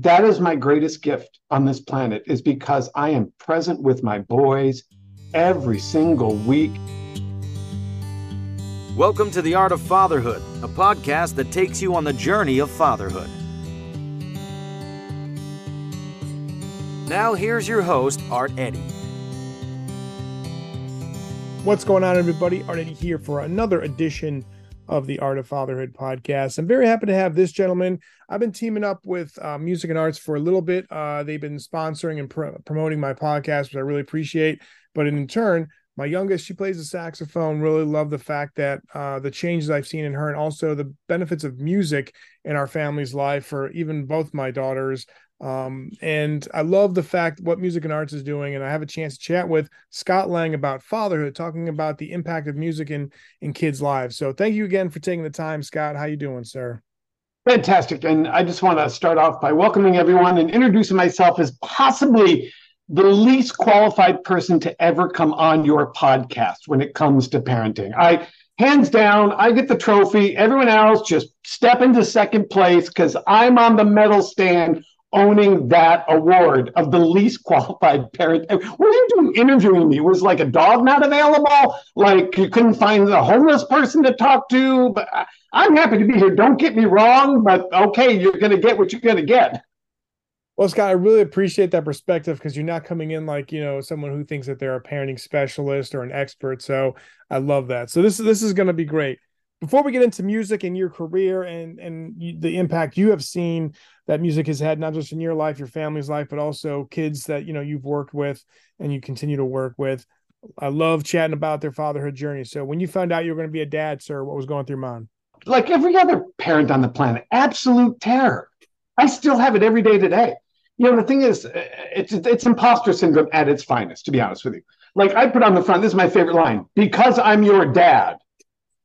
that is my greatest gift on this planet is because I am present with my boys every single week. Welcome to The Art of Fatherhood, a podcast that takes you on the journey of fatherhood. Now, here's your host, Art Eddy. What's going on, everybody? Art Eddy here for another edition of the Art of Fatherhood podcast. I'm very happy to have this gentleman. I've been teaming up with uh, Music and Arts for a little bit. Uh, they've been sponsoring and pr- promoting my podcast, which I really appreciate. But in turn, my youngest, she plays the saxophone. Really love the fact that uh, the changes I've seen in her, and also the benefits of music in our family's life for even both my daughters. Um, and I love the fact what Music and Arts is doing. And I have a chance to chat with Scott Lang about fatherhood, talking about the impact of music in in kids' lives. So thank you again for taking the time, Scott. How you doing, sir? Fantastic. And I just want to start off by welcoming everyone and introducing myself as possibly the least qualified person to ever come on your podcast when it comes to parenting. I hands down, I get the trophy. Everyone else just step into second place because I'm on the medal stand owning that award of the least qualified parent. What are you doing interviewing me? Was like a dog not available? Like you couldn't find the homeless person to talk to? But I'm happy to be here. Don't get me wrong, but okay, you're going to get what you're going to get. Well, Scott, I really appreciate that perspective because you're not coming in like you know someone who thinks that they're a parenting specialist or an expert. So I love that. So this is this is going to be great before we get into music and your career and and you, the impact you have seen that music has had not just in your life your family's life but also kids that you know you've worked with and you continue to work with. I love chatting about their fatherhood journey. So when you found out you were going to be a dad sir what was going through your mind? Like every other parent on the planet absolute terror. I still have it every day today. You know the thing is uh, it's it's imposter syndrome at its finest to be honest with you. Like i put on the front this is my favorite line because i'm your dad.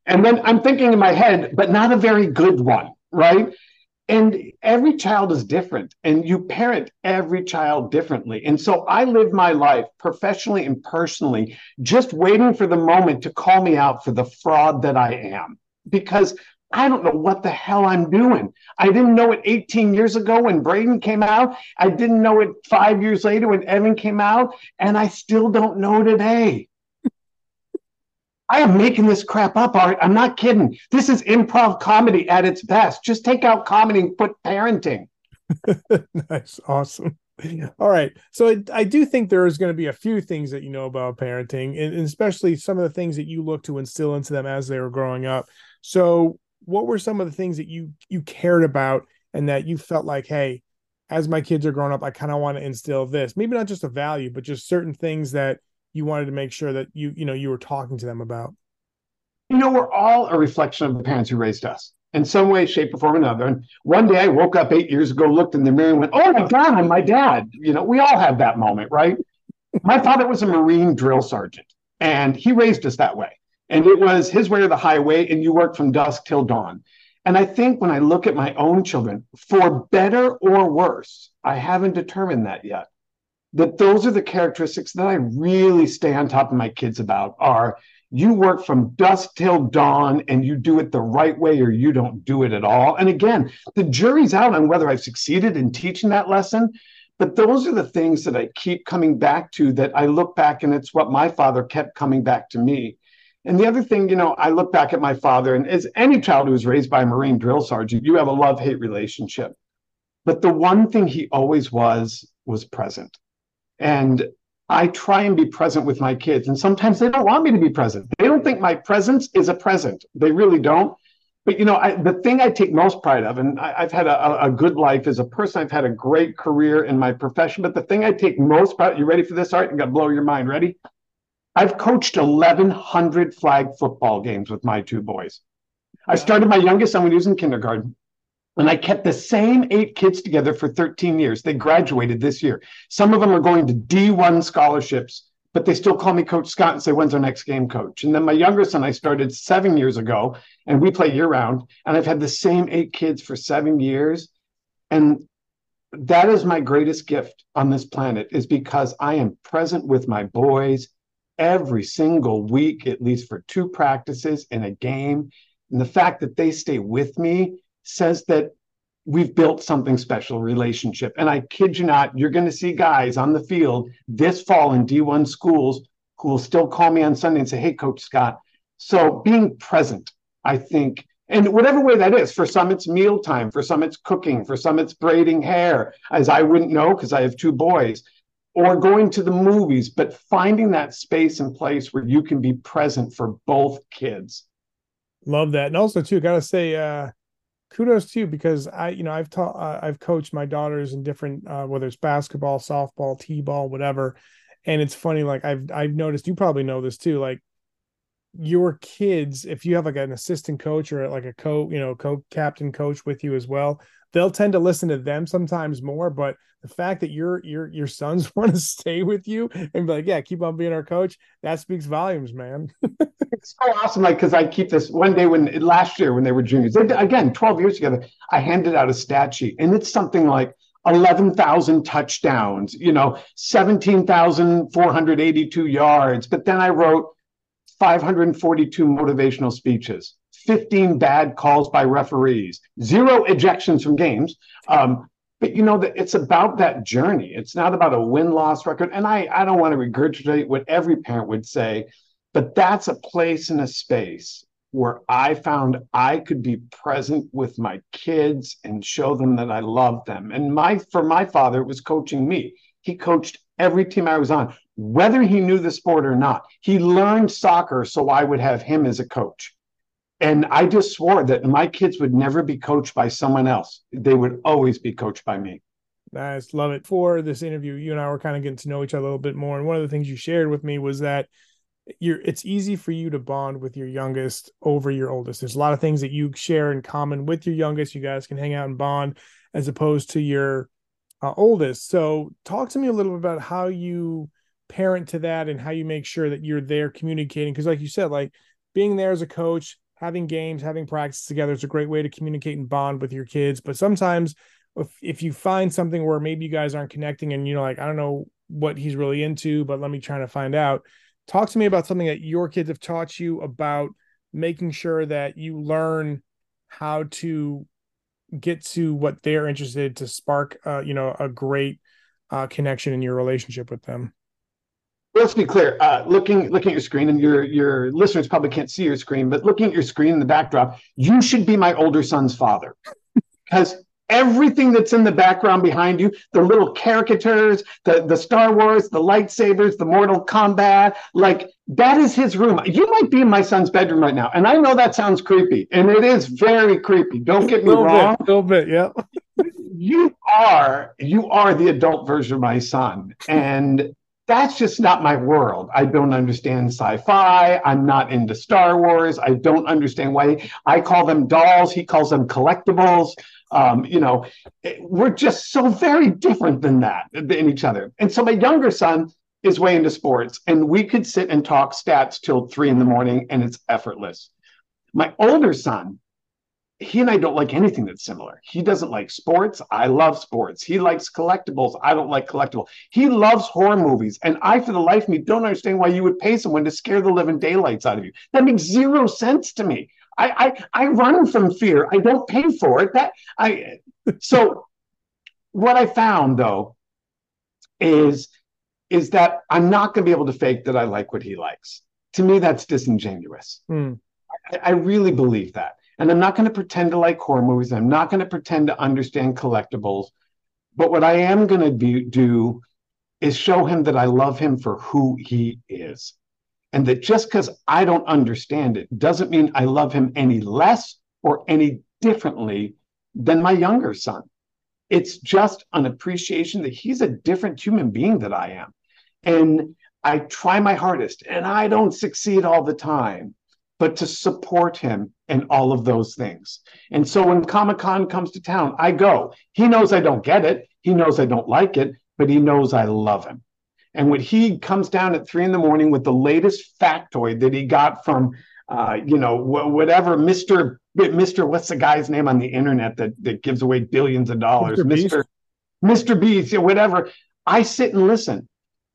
And then I'm thinking in my head, but not a very good one, right? And every child is different, and you parent every child differently. And so I live my life professionally and personally just waiting for the moment to call me out for the fraud that I am because I don't know what the hell I'm doing. I didn't know it 18 years ago when Brayden came out. I didn't know it five years later when Evan came out. And I still don't know today. I am making this crap up, Art. I'm not kidding. This is improv comedy at its best. Just take out comedy and put parenting. nice. Awesome. All right. So I, I do think there is going to be a few things that you know about parenting, and, and especially some of the things that you look to instill into them as they were growing up. So, what were some of the things that you you cared about and that you felt like, hey, as my kids are growing up, I kind of want to instill this. Maybe not just a value, but just certain things that you wanted to make sure that you you know you were talking to them about? You know we're all a reflection of the parents who raised us in some way shape or form or another. And one day i woke up eight years ago looked in the mirror and went oh my god i'm my dad. You know we all have that moment right? My father was a marine drill sergeant and he raised us that way. And it was his way or the highway and you worked from dusk till dawn. And i think when i look at my own children for better or worse i haven't determined that yet that those are the characteristics that I really stay on top of my kids about are you work from dusk till dawn and you do it the right way or you don't do it at all. And again, the jury's out on whether I've succeeded in teaching that lesson. But those are the things that I keep coming back to that I look back and it's what my father kept coming back to me. And the other thing, you know, I look back at my father, and as any child who was raised by a Marine drill sergeant, you have a love hate relationship. But the one thing he always was was present. And I try and be present with my kids. And sometimes they don't want me to be present. They don't think my presence is a present. They really don't. But you know, I, the thing I take most pride of, and I, have had a, a, good life as a person. I've had a great career in my profession. But the thing I take most pride, you ready for this, Art? I'm gonna blow your mind. Ready? I've coached 1,100 flag football games with my two boys. I started my youngest son when he was in kindergarten. And I kept the same eight kids together for 13 years. They graduated this year. Some of them are going to D1 scholarships, but they still call me Coach Scott and say, When's our next game, coach? And then my younger son, I started seven years ago, and we play year round. And I've had the same eight kids for seven years. And that is my greatest gift on this planet, is because I am present with my boys every single week, at least for two practices in a game. And the fact that they stay with me says that we've built something special relationship. And I kid you not, you're going to see guys on the field this fall in D1 schools who will still call me on Sunday and say, Hey, Coach Scott. So being present, I think, and whatever way that is, for some it's mealtime, for some it's cooking, for some it's braiding hair, as I wouldn't know because I have two boys, or going to the movies, but finding that space and place where you can be present for both kids. Love that. And also too, gotta say, uh, kudos to you because I, you know, I've taught, uh, I've coached my daughters in different, uh, whether it's basketball, softball, t-ball, whatever. And it's funny, like I've, I've noticed, you probably know this too, like your kids, if you have like an assistant coach or like a co, you know, co captain coach with you as well, they'll tend to listen to them sometimes more. But the fact that your your your sons want to stay with you and be like, yeah, keep on being our coach, that speaks volumes, man. it's so awesome. Like, because I keep this one day when last year when they were juniors, they, again, 12 years together, I handed out a stat sheet, and it's something like 11,000 touchdowns, you know, 17,482 yards. But then I wrote 542 motivational speeches, 15 bad calls by referees, zero ejections from games. Um, but you know that it's about that journey. It's not about a win-loss record. And I, I don't want to regurgitate what every parent would say, but that's a place and a space where I found I could be present with my kids and show them that I love them. And my for my father, it was coaching me. He coached every team I was on, whether he knew the sport or not. He learned soccer so I would have him as a coach. And I just swore that my kids would never be coached by someone else. They would always be coached by me. Nice. Love it. For this interview, you and I were kind of getting to know each other a little bit more. And one of the things you shared with me was that you're it's easy for you to bond with your youngest over your oldest. There's a lot of things that you share in common with your youngest. You guys can hang out and bond as opposed to your uh, oldest. So, talk to me a little bit about how you parent to that and how you make sure that you're there communicating. Because, like you said, like being there as a coach, having games, having practice together is a great way to communicate and bond with your kids. But sometimes, if if you find something where maybe you guys aren't connecting, and you know, like I don't know what he's really into, but let me try to find out. Talk to me about something that your kids have taught you about making sure that you learn how to get to what they're interested to spark uh, you know a great uh, connection in your relationship with them let's be clear. Uh, looking looking at your screen and your your listeners probably can't see your screen but looking at your screen in the backdrop you should be my older son's father. Because everything that's in the background behind you the little caricatures the the star wars the lightsabers the mortal kombat like that is his room. You might be in my son's bedroom right now and i know that sounds creepy and it is very creepy. Don't get me a wrong bit, a little bit yeah. You are you are the adult version of my son and that's just not my world. I don't understand sci-fi. I'm not into Star Wars. I don't understand why I call them dolls. He calls them collectibles. Um, you know, we're just so very different than that in each other. And so my younger son is way into sports, and we could sit and talk stats till three in the morning, and it's effortless. My older son he and I don't like anything that's similar. He doesn't like sports. I love sports. He likes collectibles. I don't like collectibles. He loves horror movies. And I, for the life of me, don't understand why you would pay someone to scare the living daylights out of you. That makes zero sense to me. I I, I run from fear. I don't pay for it. That I so what I found though is is that I'm not going to be able to fake that I like what he likes. To me, that's disingenuous. Mm. I, I really believe that. And I'm not going to pretend to like horror movies. I'm not going to pretend to understand collectibles. But what I am going to do is show him that I love him for who he is. And that just because I don't understand it doesn't mean I love him any less or any differently than my younger son. It's just an appreciation that he's a different human being that I am. And I try my hardest and I don't succeed all the time but to support him in all of those things. And so when Comic Con comes to town, I go. He knows I don't get it. He knows I don't like it, but he knows I love him. And when he comes down at three in the morning with the latest factoid that he got from, uh, you know, wh- whatever Mister Mister, what's the guy's name on the internet that that gives away billions of dollars, Mister Mister Beast, whatever. I sit and listen,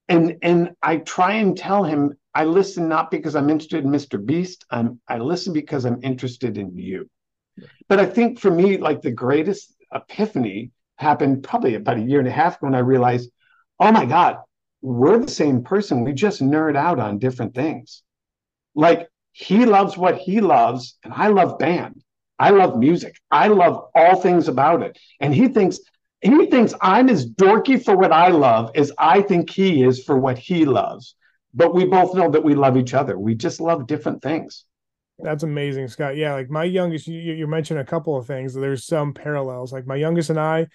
and and I try and tell him I listen not because I'm interested in Mr. Beast. I'm I listen because I'm interested in you. But I think for me, like the greatest epiphany happened probably about a year and a half ago when I realized, oh my God, we're the same person. We just nerd out on different things. Like he loves what he loves, and I love band. I love music. I love all things about it. And he thinks he thinks I'm as dorky for what I love as I think he is for what he loves. But we both know that we love each other. We just love different things. That's amazing, Scott. Yeah, like my youngest, you, you mentioned a couple of things. There's some parallels. Like my youngest and I,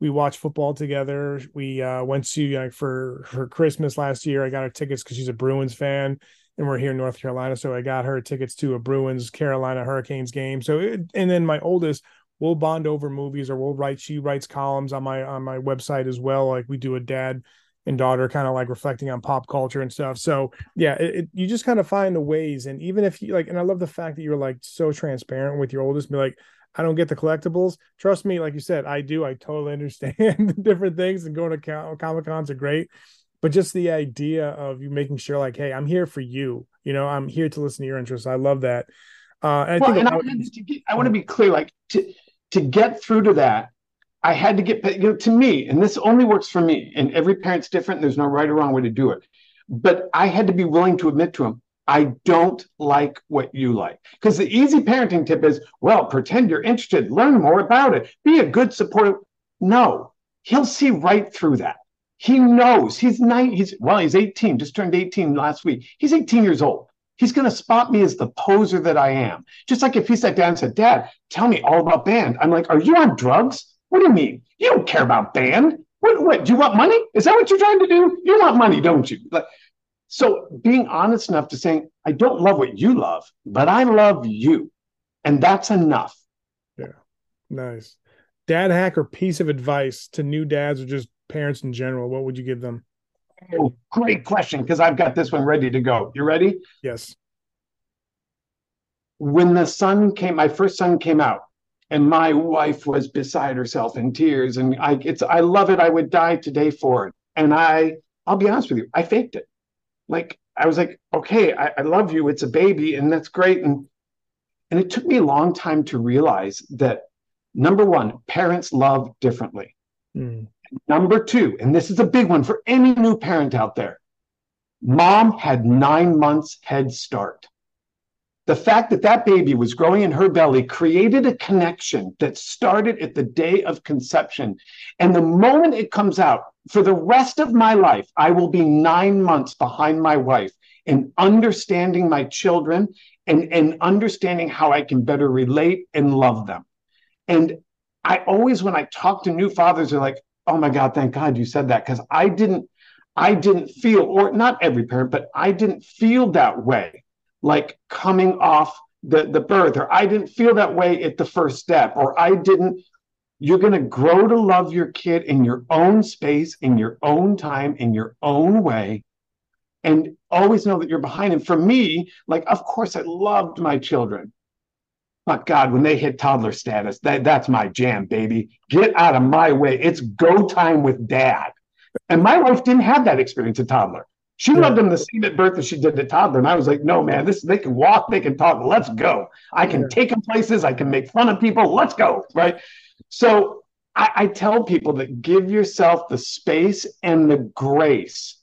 we watch football together. We uh, went to like for for Christmas last year. I got her tickets because she's a Bruins fan, and we're here in North Carolina, so I got her tickets to a Bruins Carolina Hurricanes game. So, it, and then my oldest we'll bond over movies or we'll write she writes columns on my on my website as well like we do a dad and daughter kind of like reflecting on pop culture and stuff. So yeah it, it, you just kind of find the ways. And even if you like and i love the fact that you're like so transparent with your oldest be like i don't get the collectibles. Trust me like you said i do. I totally understand the different things and going to comic cons are great. But just the idea of you making sure like hey i'm here for you. You know i'm here to listen to your interests i love that. Uh, and well, I think and I, I want to be clear, like to, to get through to that, I had to get, you know, to me, and this only works for me, and every parent's different. There's no right or wrong way to do it. But I had to be willing to admit to him, I don't like what you like. Because the easy parenting tip is, well, pretend you're interested, learn more about it, be a good supportive. No, he'll see right through that. He knows he's nine, he's well, he's 18, just turned 18 last week. He's 18 years old. He's going to spot me as the poser that I am. Just like if he sat down and said, Dad, tell me all about band. I'm like, Are you on drugs? What do you mean? You don't care about band. What, what do you want money? Is that what you're trying to do? You want money, don't you? Like, so being honest enough to saying, I don't love what you love, but I love you. And that's enough. Yeah. Nice. Dad hack or piece of advice to new dads or just parents in general, what would you give them? Oh, great question, because I've got this one ready to go. You ready? Yes. When the son came, my first son came out, and my wife was beside herself in tears. And I it's I love it. I would die today for it. And I, I'll be honest with you, I faked it. Like I was like, okay, I, I love you. It's a baby, and that's great. And and it took me a long time to realize that number one, parents love differently. Mm. Number two, and this is a big one for any new parent out there mom had nine months head start. The fact that that baby was growing in her belly created a connection that started at the day of conception. And the moment it comes out, for the rest of my life, I will be nine months behind my wife in understanding my children and, and understanding how I can better relate and love them. And I always, when I talk to new fathers, they're like, oh my God, thank God you said that. Because I didn't, I didn't feel, or not every parent, but I didn't feel that way, like coming off the, the birth, or I didn't feel that way at the first step, or I didn't. You're going to grow to love your kid in your own space, in your own time, in your own way. And always know that you're behind. And for me, like, of course, I loved my children. But God, when they hit toddler status, that, that's my jam, baby. Get out of my way. It's go time with dad. And my wife didn't have that experience at toddler. She yeah. loved them the same at birth as she did at toddler. And I was like, no, man, this they can walk, they can talk. Let's go. I can yeah. take them places, I can make fun of people. Let's go. Right. So I, I tell people that give yourself the space and the grace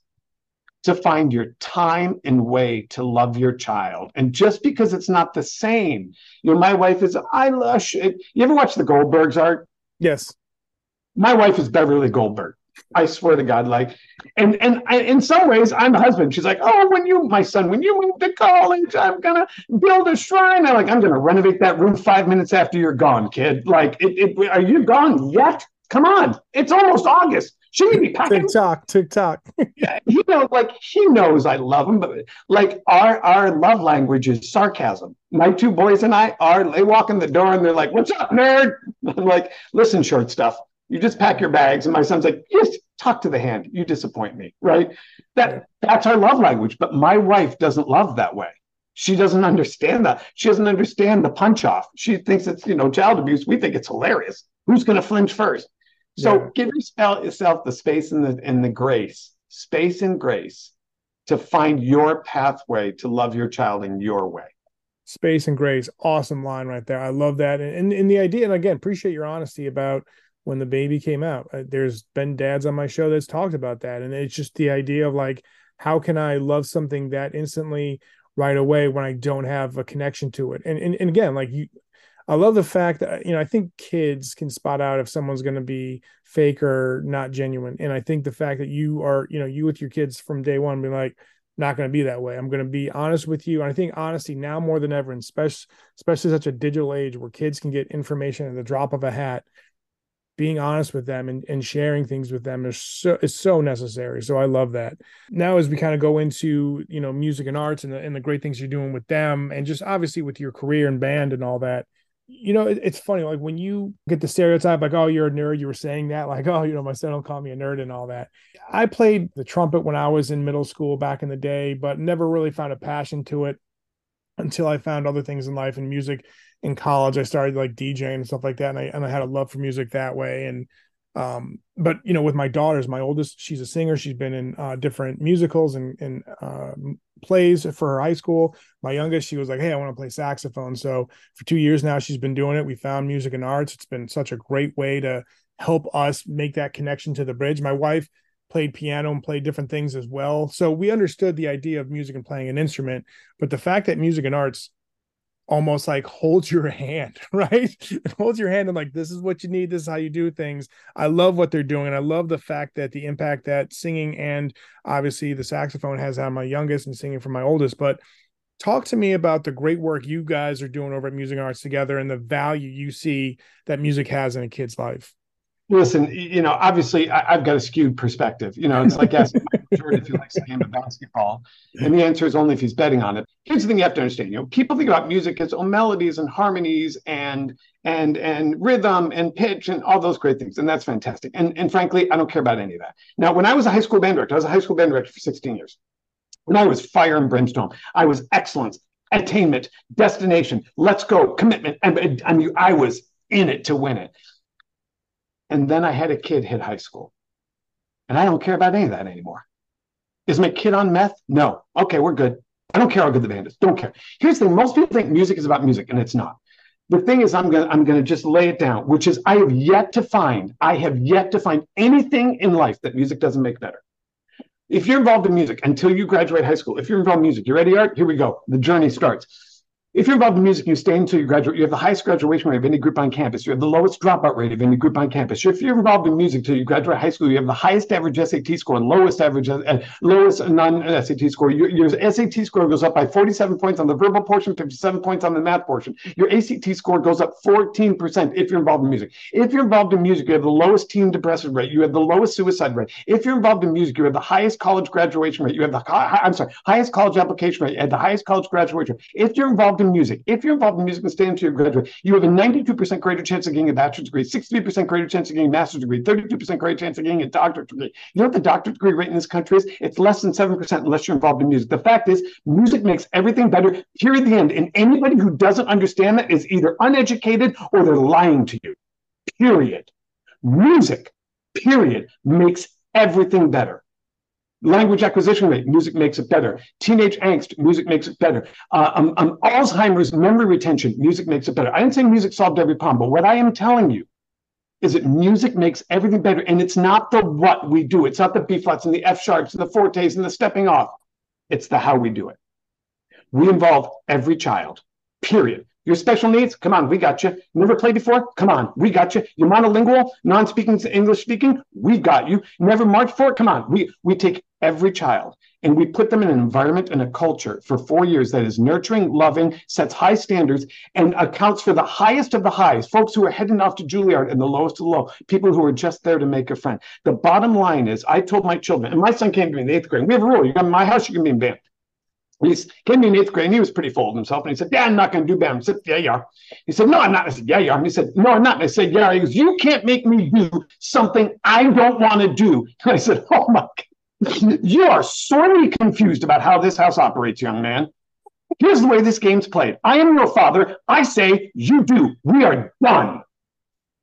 to find your time and way to love your child. And just because it's not the same, you know, my wife is, I lush. You ever watch the Goldbergs art? Yes. My wife is Beverly Goldberg. I swear to God, like, and and I, in some ways, I'm the husband. She's like, oh, when you, my son, when you move to college, I'm gonna build a shrine. I'm like, I'm gonna renovate that room five minutes after you're gone, kid. Like, it, it, are you gone yet? Come on, it's almost August. We be packing? TikTok, TikTok. yeah, he knows, like he knows I love him, but like our our love language is sarcasm. My two boys and I are. They walk in the door and they're like, "What's up, nerd?" I'm like, "Listen, short stuff. You just pack your bags." And my son's like, just talk to the hand. You disappoint me, right?" That that's our love language. But my wife doesn't love that way. She doesn't understand that. She doesn't understand the punch off. She thinks it's you know child abuse. We think it's hilarious. Who's going to flinch first? So yeah. give yourself the space and the and the grace, space and grace to find your pathway to love your child in your way. Space and grace, awesome line right there. I love that, and and the idea, and again, appreciate your honesty about when the baby came out. Uh, there's been dads on my show that's talked about that, and it's just the idea of like, how can I love something that instantly right away when I don't have a connection to it? And and, and again, like you, I love the fact that you know I think kids can spot out if someone's going to be fake or not genuine, and I think the fact that you are you know you with your kids from day one be like not going to be that way. I'm going to be honest with you. And I think honesty now more than ever, and especially, especially such a digital age where kids can get information at the drop of a hat, being honest with them and, and sharing things with them is so is so necessary. So I love that. Now as we kind of go into, you know, music and arts and the, and the great things you're doing with them and just obviously with your career and band and all that, you know, it, it's funny. Like when you get the stereotype, like, oh, you're a nerd, you were saying that, like, oh, you know, my son will call me a nerd and all that. I played the trumpet when I was in middle school back in the day, but never really found a passion to it until I found other things in life and music in college. I started like DJing and stuff like that. And I, and I had a love for music that way. And, um, but you know, with my daughters, my oldest, she's a singer. She's been in uh, different musicals and, and uh, plays for her high school. My youngest, she was like, Hey, I want to play saxophone. So for two years now, she's been doing it. We found music and arts. It's been such a great way to help us make that connection to the bridge. My wife played piano and played different things as well. So we understood the idea of music and playing an instrument, but the fact that music and arts almost like holds your hand, right? Holds your hand and like this is what you need, this is how you do things. I love what they're doing. And I love the fact that the impact that singing and obviously the saxophone has on my youngest and singing for my oldest. But talk to me about the great work you guys are doing over at Music Arts together and the value you see that music has in a kid's life. Listen, you know, obviously I, have got a skewed perspective. You know, it's like asking Jordan if he likes the game of basketball. And the answer is only if he's betting on it. Here's the thing you have to understand. You know, people think about music as oh, melodies and harmonies and and and rhythm and pitch and all those great things. And that's fantastic. And and frankly, I don't care about any of that. Now, when I was a high school band director, I was a high school band director for 16 years. When I was fire and brimstone, I was excellence, attainment, destination, let's go, commitment. And I mean, I was in it to win it. And then I had a kid hit high school. And I don't care about any of that anymore. Is my kid on meth? No. Okay, we're good. I don't care how good the band is. Don't care. Here's the thing: most people think music is about music, and it's not. The thing is, I'm gonna I'm gonna just lay it down, which is I have yet to find I have yet to find anything in life that music doesn't make better. If you're involved in music until you graduate high school, if you're involved in music, you're ready, Art? Here we go. The journey starts. If you're involved in music, you stay until you graduate. You have the highest graduation rate of any group on campus. You have the lowest dropout rate of any group on campus. If you're involved in music until you graduate high school, you have the highest average SAT score and lowest average, uh, lowest non-SAT score. Your, your, SAT score goes up by 47 points on the verbal portion, 57 points on the math portion. Your ACT score goes up 14% if you're involved in music. If you're involved in music, you have the lowest teen depression rate. You have the lowest suicide rate. If you're involved in music, you have the highest college graduation rate. You have the I'm sorry, highest college application rate and the highest college graduation. Rate. If you're involved in music, if you're involved in music and stay until you graduate, you have a 92% greater chance of getting a bachelor's degree, 63% greater chance of getting a master's degree, 32% greater chance of getting a doctorate degree. You know what the doctorate degree rate in this country is? It's less than 7% unless you're involved in music. The fact is, music makes everything better, period, the end. And anybody who doesn't understand that is either uneducated or they're lying to you, period. Music, period, makes everything better. Language acquisition rate, music makes it better. Teenage angst, music makes it better. Uh, um, um, Alzheimer's memory retention, music makes it better. I didn't say music solved every problem, but what I am telling you is that music makes everything better. And it's not the what we do, it's not the B flats and the F sharps and the fortes and the stepping off. It's the how we do it. We involve every child, period. Your special needs? Come on, we got you. Never played before? Come on, we got you. You're monolingual, non-speaking to English speaking? We got you. Never marched for it? Come on. We we take every child and we put them in an environment and a culture for four years that is nurturing, loving, sets high standards, and accounts for the highest of the highs, folks who are heading off to Juilliard and the lowest of the low, people who are just there to make a friend. The bottom line is, I told my children, and my son came to me in the eighth grade. We have a rule: you come to my house, you can be in. He came to me in eighth grade and he was pretty full of himself. And he said, Yeah, I'm not going to do band. I said, Yeah, you are. He said, No, I'm not. I said, Yeah, you are. And he said, No, I'm not. And I said, Yeah. He goes, You can't make me do something I don't want to do. And I said, Oh my God. You are sorely confused about how this house operates, young man. Here's the way this game's played. I am your father. I say you do. We are done.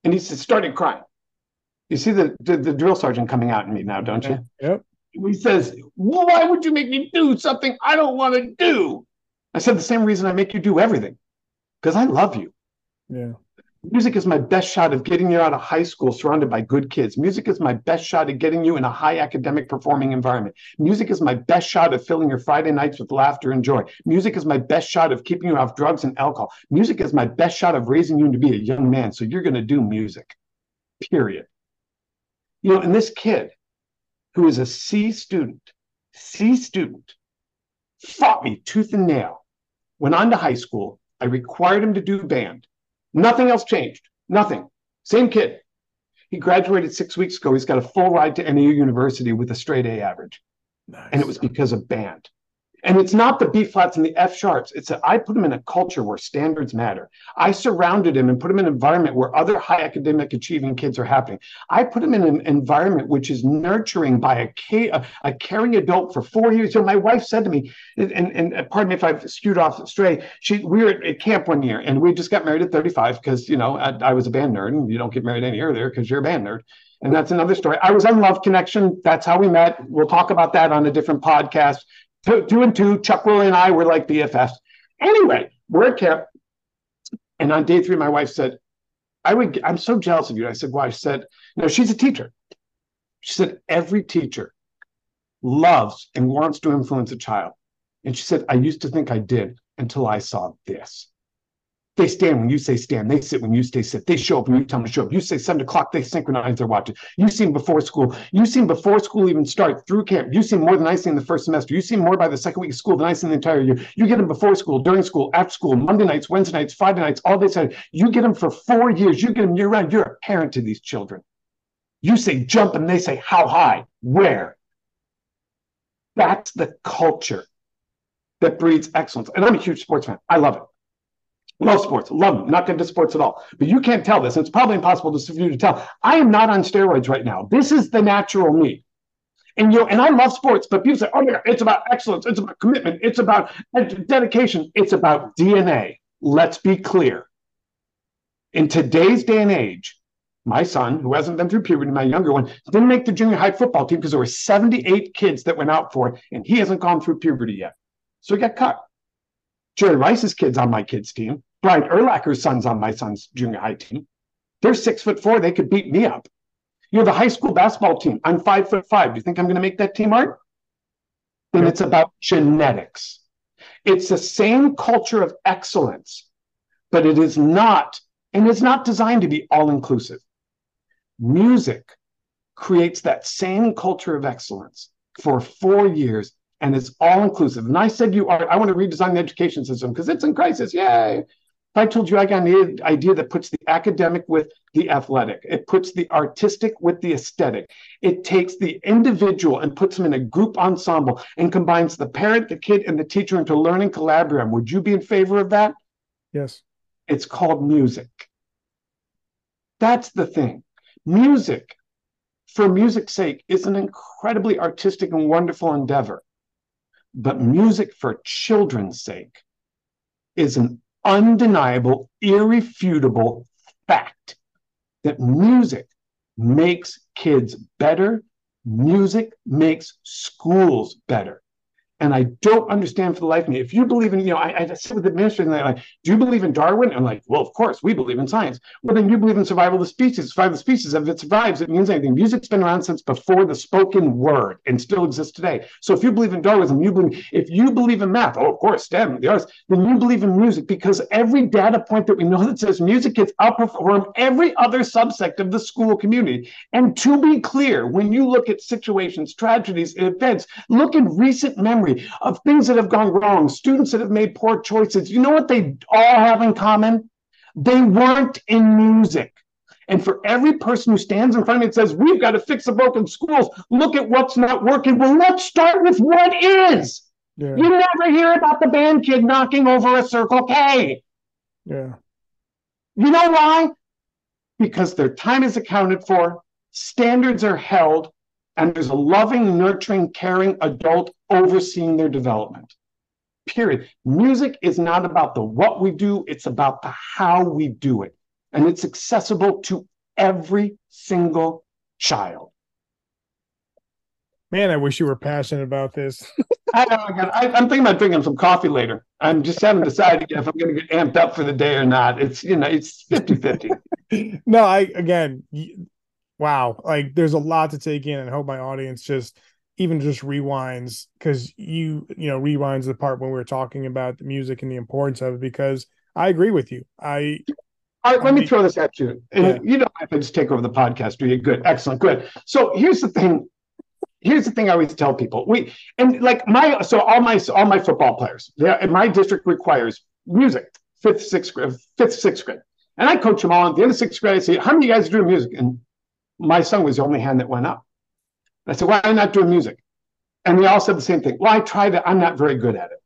And he started crying. You see the, the, the drill sergeant coming out in me now, don't you? Yep he says, well, why would you make me do something I don't want to do? I said the same reason I make you do everything, because I love you. Yeah. Music is my best shot of getting you out of high school surrounded by good kids. Music is my best shot at getting you in a high academic performing environment. Music is my best shot of filling your Friday nights with laughter and joy. Music is my best shot of keeping you off drugs and alcohol. Music is my best shot of raising you to be a young man. So you're going to do music, period. You know, and this kid who is a C student, C student, fought me tooth and nail. Went on to high school. I required him to do band. Nothing else changed. Nothing. Same kid. He graduated six weeks ago. He's got a full ride to NAU University with a straight A average. Nice. And it was because of band. And it's not the B flats and the F sharps. It's that I put him in a culture where standards matter. I surrounded him and put him in an environment where other high academic achieving kids are happening. I put him in an environment which is nurturing by a, a, a caring adult for four years. So my wife said to me, and, and, and uh, pardon me if I've skewed off stray. She we were at camp one year and we just got married at 35 because you know I, I was a band nerd and you don't get married any earlier because you're a band nerd. And that's another story. I was on Love Connection. That's how we met. We'll talk about that on a different podcast two, two and two. Chuck Woolery and I were like BFFs. Anyway, we're at camp. And on day three, my wife said, I would, I'm so jealous of you. I said, why? She said, no, she's a teacher. She said, every teacher loves and wants to influence a child. And she said, I used to think I did until I saw this. They stand when you say stand. They sit when you say sit. They show up when you tell them to show up. You say seven o'clock, they synchronize their watches. You see them before school. You see them before school even start through camp. You see more than I see in the first semester. You see more by the second week of school than I see in the entire year. You get them before school, during school, after school, Monday nights, Wednesday nights, Friday nights, all day Saturday. You get them for four years. You get them year round. You're a parent to these children. You say jump and they say how high, where. That's the culture that breeds excellence. And I'm a huge sports fan. I love it. Love sports, love them, not into sports at all. But you can't tell this. It's probably impossible for you to tell. I am not on steroids right now. This is the natural me. And you and I love sports, but people say, "Oh yeah, it's about excellence, it's about commitment, it's about dedication, it's about DNA." Let's be clear. In today's day and age, my son, who hasn't been through puberty, my younger one, didn't make the junior high football team because there were 78 kids that went out for it, and he hasn't gone through puberty yet. So he got cut. Jerry Rice's kids on my kids' team. Brian Urlacher's son's on my son's junior high team. They're six foot four. They could beat me up. You have a high school basketball team. I'm five foot five. Do you think I'm going to make that team, Art? Then it's about genetics. It's the same culture of excellence, but it is not, and it's not designed to be all inclusive. Music creates that same culture of excellence for four years and it's all inclusive. And I said, you are, I want to redesign the education system because it's in crisis. Yay. I told you I got an idea that puts the academic with the athletic. It puts the artistic with the aesthetic. It takes the individual and puts them in a group ensemble and combines the parent, the kid, and the teacher into learning collaborative. Would you be in favor of that? Yes. It's called music. That's the thing. Music, for music's sake, is an incredibly artistic and wonderful endeavor. But music for children's sake is an undeniable, irrefutable fact that music makes kids better. Music makes schools better. And I don't understand for the life of me. If you believe in, you know, I, I sit with the administrators and like, do you believe in Darwin? I'm like, well, of course, we believe in science. Well, then you believe in survival of the species. Survival of the species, if it survives, it means anything. Music's been around since before the spoken word and still exists today. So if you believe in Darwinism, you believe, if you believe in math, oh, of course, STEM, the arts, then you believe in music because every data point that we know that says music gets outperform every other subsect of the school community. And to be clear, when you look at situations, tragedies, events, look in recent memory, of things that have gone wrong, students that have made poor choices. You know what they all have in common? They weren't in music. And for every person who stands in front of me and says, We've got to fix the broken schools, look at what's not working. Well, let's start with what is. Yeah. You never hear about the band kid knocking over a Circle K. Yeah. You know why? Because their time is accounted for, standards are held, and there's a loving, nurturing, caring adult overseeing their development. Period. Music is not about the what we do, it's about the how we do it. And it's accessible to every single child. Man, I wish you were passionate about this. I, know, I, am thinking about drinking some coffee later. I'm just haven't decided if I'm going to get amped up for the day or not. It's you know it's 50 50. no, I again, wow, like there's a lot to take in, and I hope my audience just even just rewinds because you you know rewinds the part when we were talking about the music and the importance of it because I agree with you. I all right, let me throw this at you. And yeah. you don't have to just take over the podcast, do you? Good, excellent, good. So here's the thing. Here's the thing I always tell people. We and like my so all my all my football players, yeah, my district requires music, fifth, sixth grade, fifth, sixth grade. And I coach them all. At the end of sixth grade, I say, How many of you guys do music? And my son was the only hand that went up. I said, Why not doing music? And they all said the same thing. Well, I tried it. I'm not very good at it.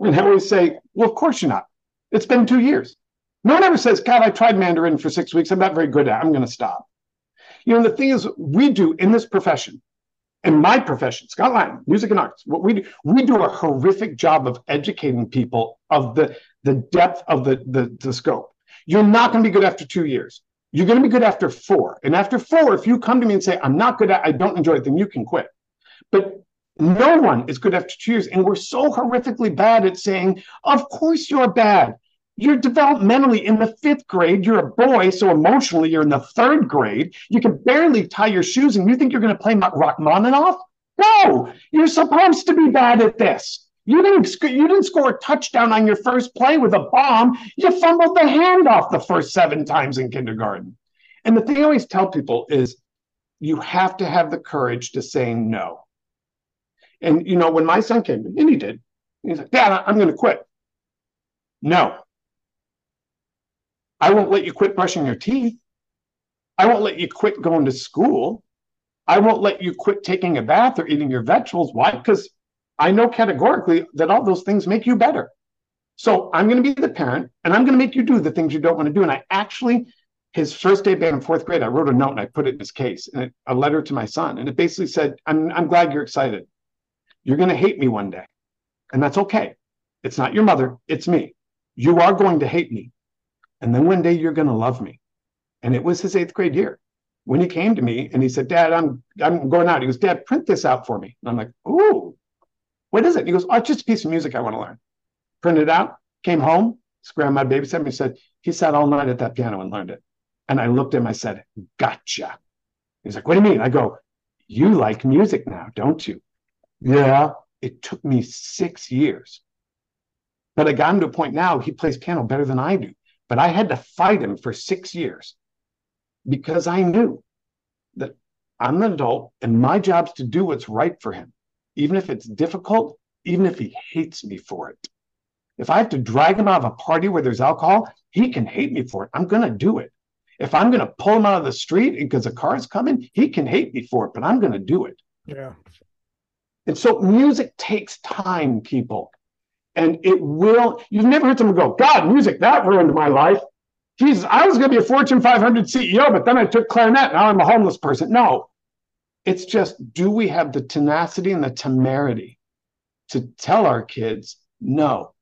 And I always say, Well, of course you're not. It's been two years. No one ever says, God, I tried Mandarin for six weeks. I'm not very good at it. I'm going to stop. You know, the thing is, we do in this profession, in my profession, Scott Lyon, music and arts, what we do, we do a horrific job of educating people of the, the depth of the, the, the scope. You're not going to be good after two years. You're going to be good after four. And after four, if you come to me and say, I'm not good at, I don't enjoy it, then you can quit. But no one is good after two years. And we're so horrifically bad at saying, of course you're bad. You're developmentally in the fifth grade. You're a boy, so emotionally you're in the third grade. You can barely tie your shoes, and you think you're going to play Rachmaninoff? No, you're supposed to be bad at this. You didn't you didn't score a touchdown on your first play with a bomb. You fumbled the handoff the first seven times in kindergarten. And the thing I always tell people is, you have to have the courage to say no. And you know, when my son came me, and he did, he's like, Dad, I'm going to quit. No, I won't let you quit brushing your teeth. I won't let you quit going to school. I won't let you quit taking a bath or eating your vegetables. Why? Because I know categorically that all those things make you better. So I'm going to be the parent and I'm going to make you do the things you don't want to do. And I actually, his first day back in fourth grade, I wrote a note and I put it in his case and it, a letter to my son. And it basically said, I'm, I'm glad you're excited. You're going to hate me one day. And that's okay. It's not your mother, it's me. You are going to hate me. And then one day you're going to love me. And it was his eighth grade year when he came to me and he said, Dad, I'm I'm going out. He goes, Dad, print this out for me. And I'm like, Ooh, what is it? He goes, Oh, it's just a piece of music I want to learn. Printed out, came home, his grandma babysat me, said, he sat all night at that piano and learned it. And I looked at him, I said, Gotcha. He's like, What do you mean? I go, You like music now, don't you? Yeah. It took me six years. But I got him to a point now, he plays piano better than I do. But I had to fight him for six years because I knew that I'm an adult and my job's to do what's right for him, even if it's difficult, even if he hates me for it. If I have to drag him out of a party where there's alcohol, he can hate me for it. I'm going to do it. If I'm going to pull him out of the street because a car is coming, he can hate me for it, but I'm going to do it. Yeah. And so music takes time, people and it will. You've never heard someone go, God, music that ruined my life. Jesus, I was going to be a Fortune 500 CEO, but then I took clarinet. Now I'm a homeless person. No, it's just do we have the tenacity and the temerity to tell our kids, no,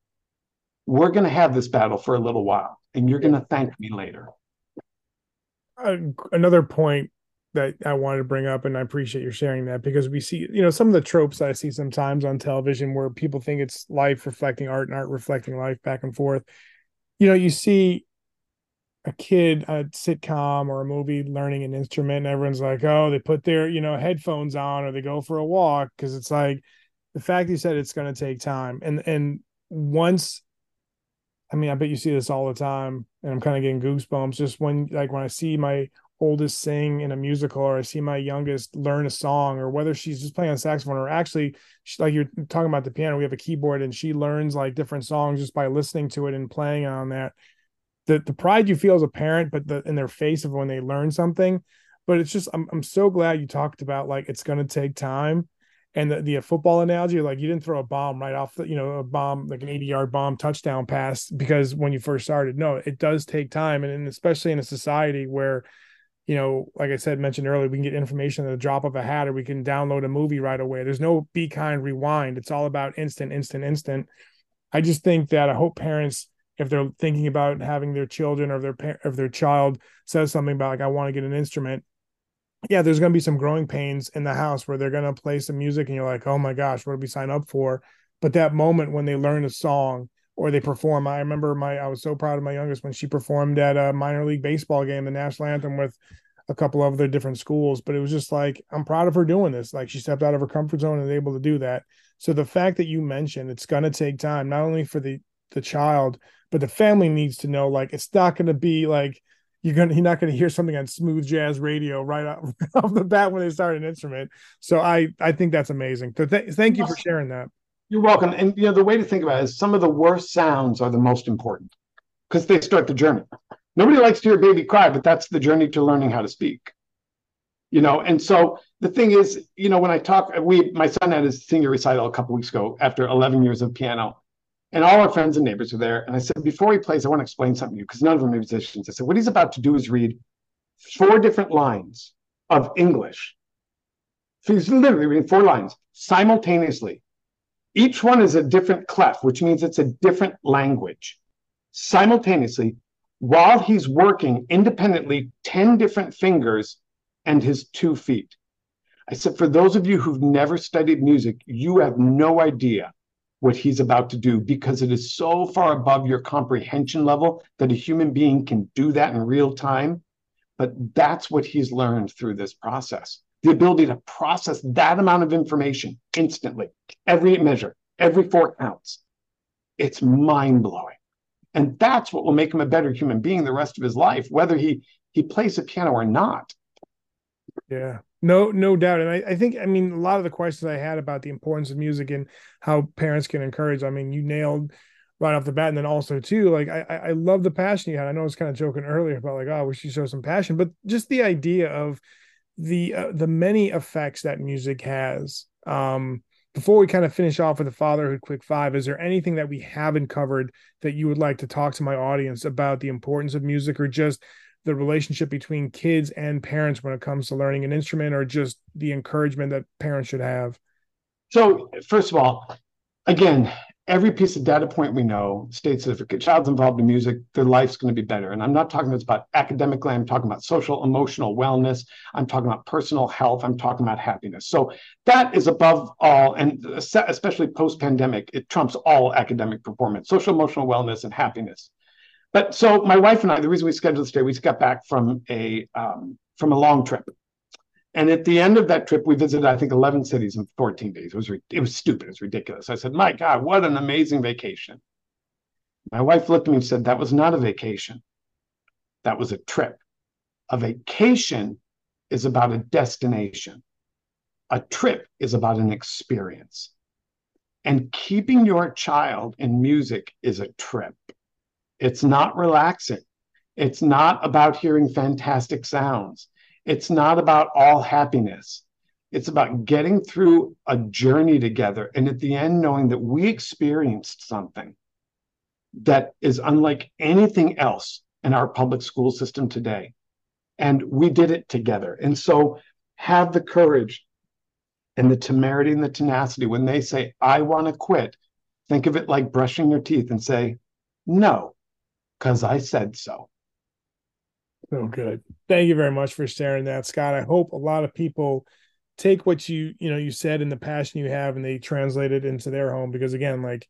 we're going to have this battle for a little while, and you're going to thank me later. Uh, another point that I wanted to bring up, and I appreciate you sharing that because we see, you know, some of the tropes I see sometimes on television where people think it's life reflecting art and art reflecting life back and forth. You know, you see a kid, a sitcom or a movie learning an instrument, and everyone's like, oh, they put their, you know, headphones on or they go for a walk because it's like the fact you said it's going to take time. And, and once I mean, I bet you see this all the time, and I'm kind of getting goosebumps just when, like, when I see my oldest sing in a musical or I see my youngest learn a song or whether she's just playing on saxophone or actually she, like you're talking about the piano we have a keyboard and she learns like different songs just by listening to it and playing on that the the pride you feel as a parent but the in their face of when they learn something but it's just I'm I'm so glad you talked about like it's going to take time and the, the uh, football analogy like you didn't throw a bomb right off the you know a bomb like an 80 yard bomb touchdown pass because when you first started no it does take time and, and especially in a society where you know, like I said, mentioned earlier, we can get information at the drop of a hat or we can download a movie right away. There's no be kind rewind. It's all about instant, instant, instant. I just think that I hope parents, if they're thinking about having their children or their if their child says something about like I want to get an instrument, yeah, there's going to be some growing pains in the house where they're going to play some music and you're like, oh my gosh, what did we sign up for? But that moment when they learn a song or they perform, I remember my, I was so proud of my youngest when she performed at a minor league baseball game, the national anthem with a couple of other different schools. But it was just like, I'm proud of her doing this. Like she stepped out of her comfort zone and able to do that. So the fact that you mentioned it's going to take time, not only for the, the child, but the family needs to know, like, it's not going to be like, you're gonna you're not gonna hear something on smooth jazz radio right off, off the bat when they start an instrument. So I I think that's amazing. So th- thank you for sharing that. You're welcome. And you know the way to think about it is some of the worst sounds are the most important because they start the journey. Nobody likes to hear a baby cry, but that's the journey to learning how to speak. You know, and so the thing is, you know, when I talk, we my son had his senior recital a couple weeks ago after 11 years of piano, and all our friends and neighbors are there. And I said, before he plays, I want to explain something to you because none of them are musicians. I said, what he's about to do is read four different lines of English. So he's literally reading four lines simultaneously. Each one is a different clef, which means it's a different language. Simultaneously, while he's working independently, 10 different fingers and his two feet. I said, for those of you who've never studied music, you have no idea what he's about to do because it is so far above your comprehension level that a human being can do that in real time. But that's what he's learned through this process the ability to process that amount of information instantly, every measure, every four counts. It's mind blowing. And that's what will make him a better human being the rest of his life, whether he, he plays the piano or not. Yeah. No, no doubt. And I, I think, I mean, a lot of the questions I had about the importance of music and how parents can encourage, I mean, you nailed right off the bat. And then also too, like I, I love the passion you had. I know I was kind of joking earlier about like, oh, I wish you show some passion, but just the idea of the uh, the many effects that music has. Um, before we kind of finish off with the fatherhood quick five, is there anything that we haven't covered that you would like to talk to my audience about the importance of music or just the relationship between kids and parents when it comes to learning an instrument or just the encouragement that parents should have? So, first of all, again, every piece of data point we know states that if a child's involved in music, their life's going to be better. And I'm not talking about academically, I'm talking about social, emotional wellness. I'm talking about personal health. I'm talking about happiness. So that is above all, and especially post pandemic, it trumps all academic performance, social, emotional wellness, and happiness. But so my wife and I, the reason we scheduled this day, we got back from a um, from a long trip, and at the end of that trip, we visited I think eleven cities in fourteen days. It was it was stupid. It was ridiculous. I said, "My God, what an amazing vacation!" My wife looked at me and said, "That was not a vacation. That was a trip. A vacation is about a destination. A trip is about an experience." And keeping your child in music is a trip. It's not relaxing. It's not about hearing fantastic sounds. It's not about all happiness. It's about getting through a journey together and at the end knowing that we experienced something that is unlike anything else in our public school system today. And we did it together. And so have the courage and the temerity and the tenacity when they say, I want to quit. Think of it like brushing your teeth and say, No, because I said so. So good. Thank you very much for sharing that, Scott. I hope a lot of people take what you you know you said and the passion you have and they translate it into their home because again like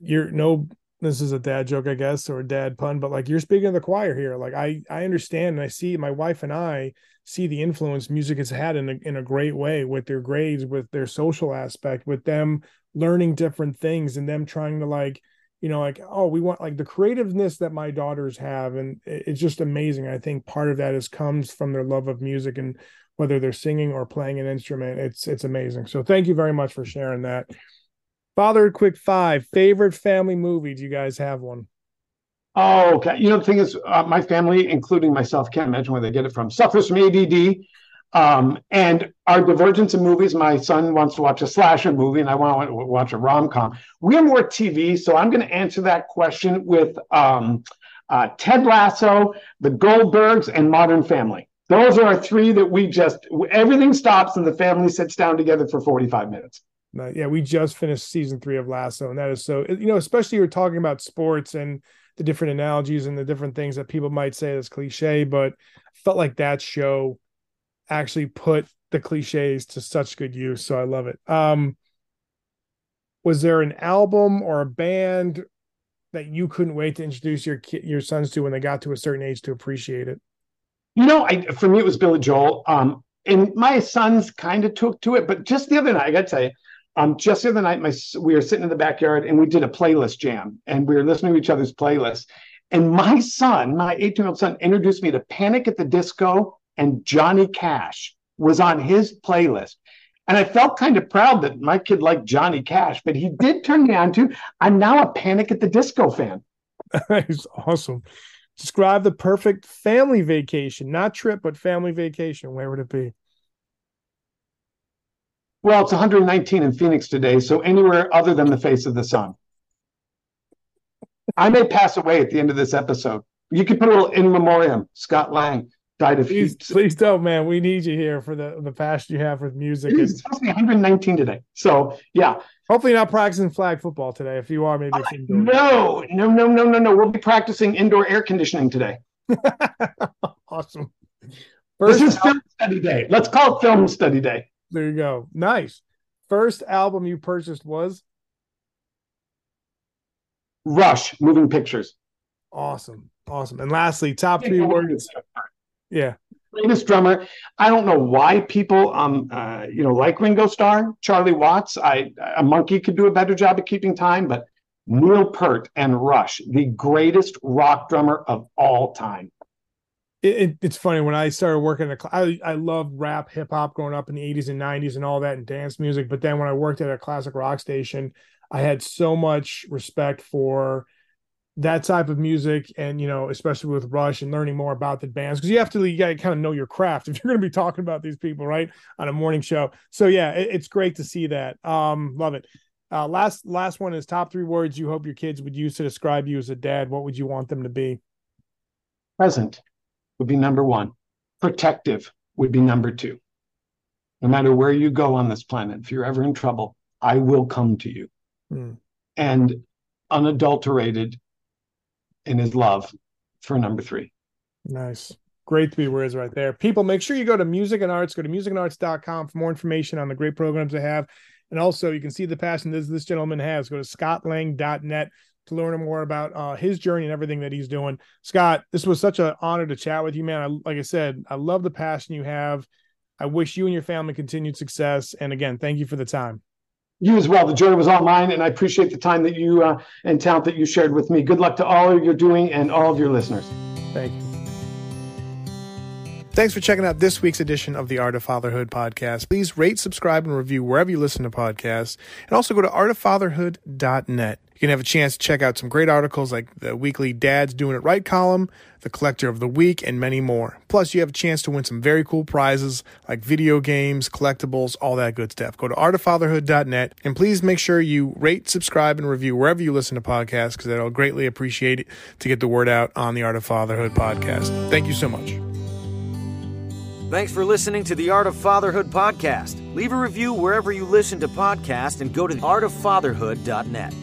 you're no this is a dad joke i guess or a dad pun but like you're speaking to the choir here like i i understand and i see my wife and i see the influence music has had in a, in a great way with their grades with their social aspect with them learning different things and them trying to like you know like oh we want like the creativeness that my daughters have and it's just amazing i think part of that is comes from their love of music and whether they're singing or playing an instrument it's it's amazing so thank you very much for sharing that father quick five favorite family movie do you guys have one Oh, okay. You know, the thing is, uh, my family, including myself, can't imagine where they get it from. Suffers from ADD. Um, and our divergence in movies, my son wants to watch a slasher movie and I want to watch a rom com. We're more TV, so I'm going to answer that question with um, uh, Ted Lasso, The Goldbergs, and Modern Family. Those are three that we just, everything stops and the family sits down together for 45 minutes. yeah, we just finished season three of Lasso, and that is so, you know, especially you're talking about sports and the different analogies and the different things that people might say that's cliche, but felt like that show actually put the cliches to such good use. So I love it. Um, was there an album or a band that you couldn't wait to introduce your your sons to when they got to a certain age to appreciate it? You know, I for me it was Billy Joel. Um, and my sons kind of took to it, but just the other night, I got to tell you, um, just the other night, my we were sitting in the backyard and we did a playlist jam, and we were listening to each other's playlists. And my son, my 18 year old son, introduced me to Panic at the Disco and Johnny Cash was on his playlist. And I felt kind of proud that my kid liked Johnny Cash, but he did turn me on to. I'm now a Panic at the Disco fan. That's awesome. Describe the perfect family vacation, not trip, but family vacation. Where would it be? Well, it's 119 in Phoenix today, so anywhere other than the face of the sun. I may pass away at the end of this episode. You could put a little in memoriam, Scott Lang died of please, heat. Please don't, man. We need you here for the the passion you have with music. It's supposed to be 119 today. So yeah. Hopefully not practicing flag football today. If you are, maybe uh, no, no, no, no, no, no. We'll be practicing indoor air conditioning today. awesome. First this is film study day. Let's call it film study day. There you go. Nice. First album you purchased was Rush, Moving Pictures. Awesome. Awesome. And lastly, top three words. Yeah. Greatest drummer. I don't know why people um uh, you know like Ringo Starr, Charlie Watts. I a monkey could do a better job of keeping time, but Neil Peart and Rush, the greatest rock drummer of all time. It, it, it's funny when I started working at a, I, I loved rap, hip hop growing up in the 80s and 90s and all that and dance music. But then when I worked at a classic rock station, I had so much respect for that type of music and you know especially with rush and learning more about the bands because you have to you gotta kind of know your craft if you're going to be talking about these people right on a morning show. So yeah it, it's great to see that. Um love it. Uh last last one is top three words you hope your kids would use to describe you as a dad. What would you want them to be? Present would be number one. Protective would be number two. No matter where you go on this planet if you're ever in trouble i will come to you. Mm. and unadulterated in his love for number three. Nice. Great three words right there. People, make sure you go to Music and Arts. Go to musicandarts.com for more information on the great programs they have. And also, you can see the passion this, this gentleman has. Go to scottlang.net to learn more about uh, his journey and everything that he's doing. Scott, this was such an honor to chat with you, man. I, like I said, I love the passion you have. I wish you and your family continued success. And again, thank you for the time you as well. The journey was all mine, and I appreciate the time that you uh, and talent that you shared with me. Good luck to all you're doing and all of your listeners. Thank you. Thanks for checking out this week's edition of the Art of Fatherhood podcast. Please rate, subscribe, and review wherever you listen to podcasts. And also go to artoffatherhood.net. You can have a chance to check out some great articles like the weekly Dad's Doing It Right column, the Collector of the Week, and many more. Plus, you have a chance to win some very cool prizes like video games, collectibles, all that good stuff. Go to artoffatherhood.net and please make sure you rate, subscribe, and review wherever you listen to podcasts because that'll greatly appreciate it to get the word out on the Art of Fatherhood podcast. Thank you so much. Thanks for listening to the Art of Fatherhood podcast. Leave a review wherever you listen to podcasts and go to artoffatherhood.net.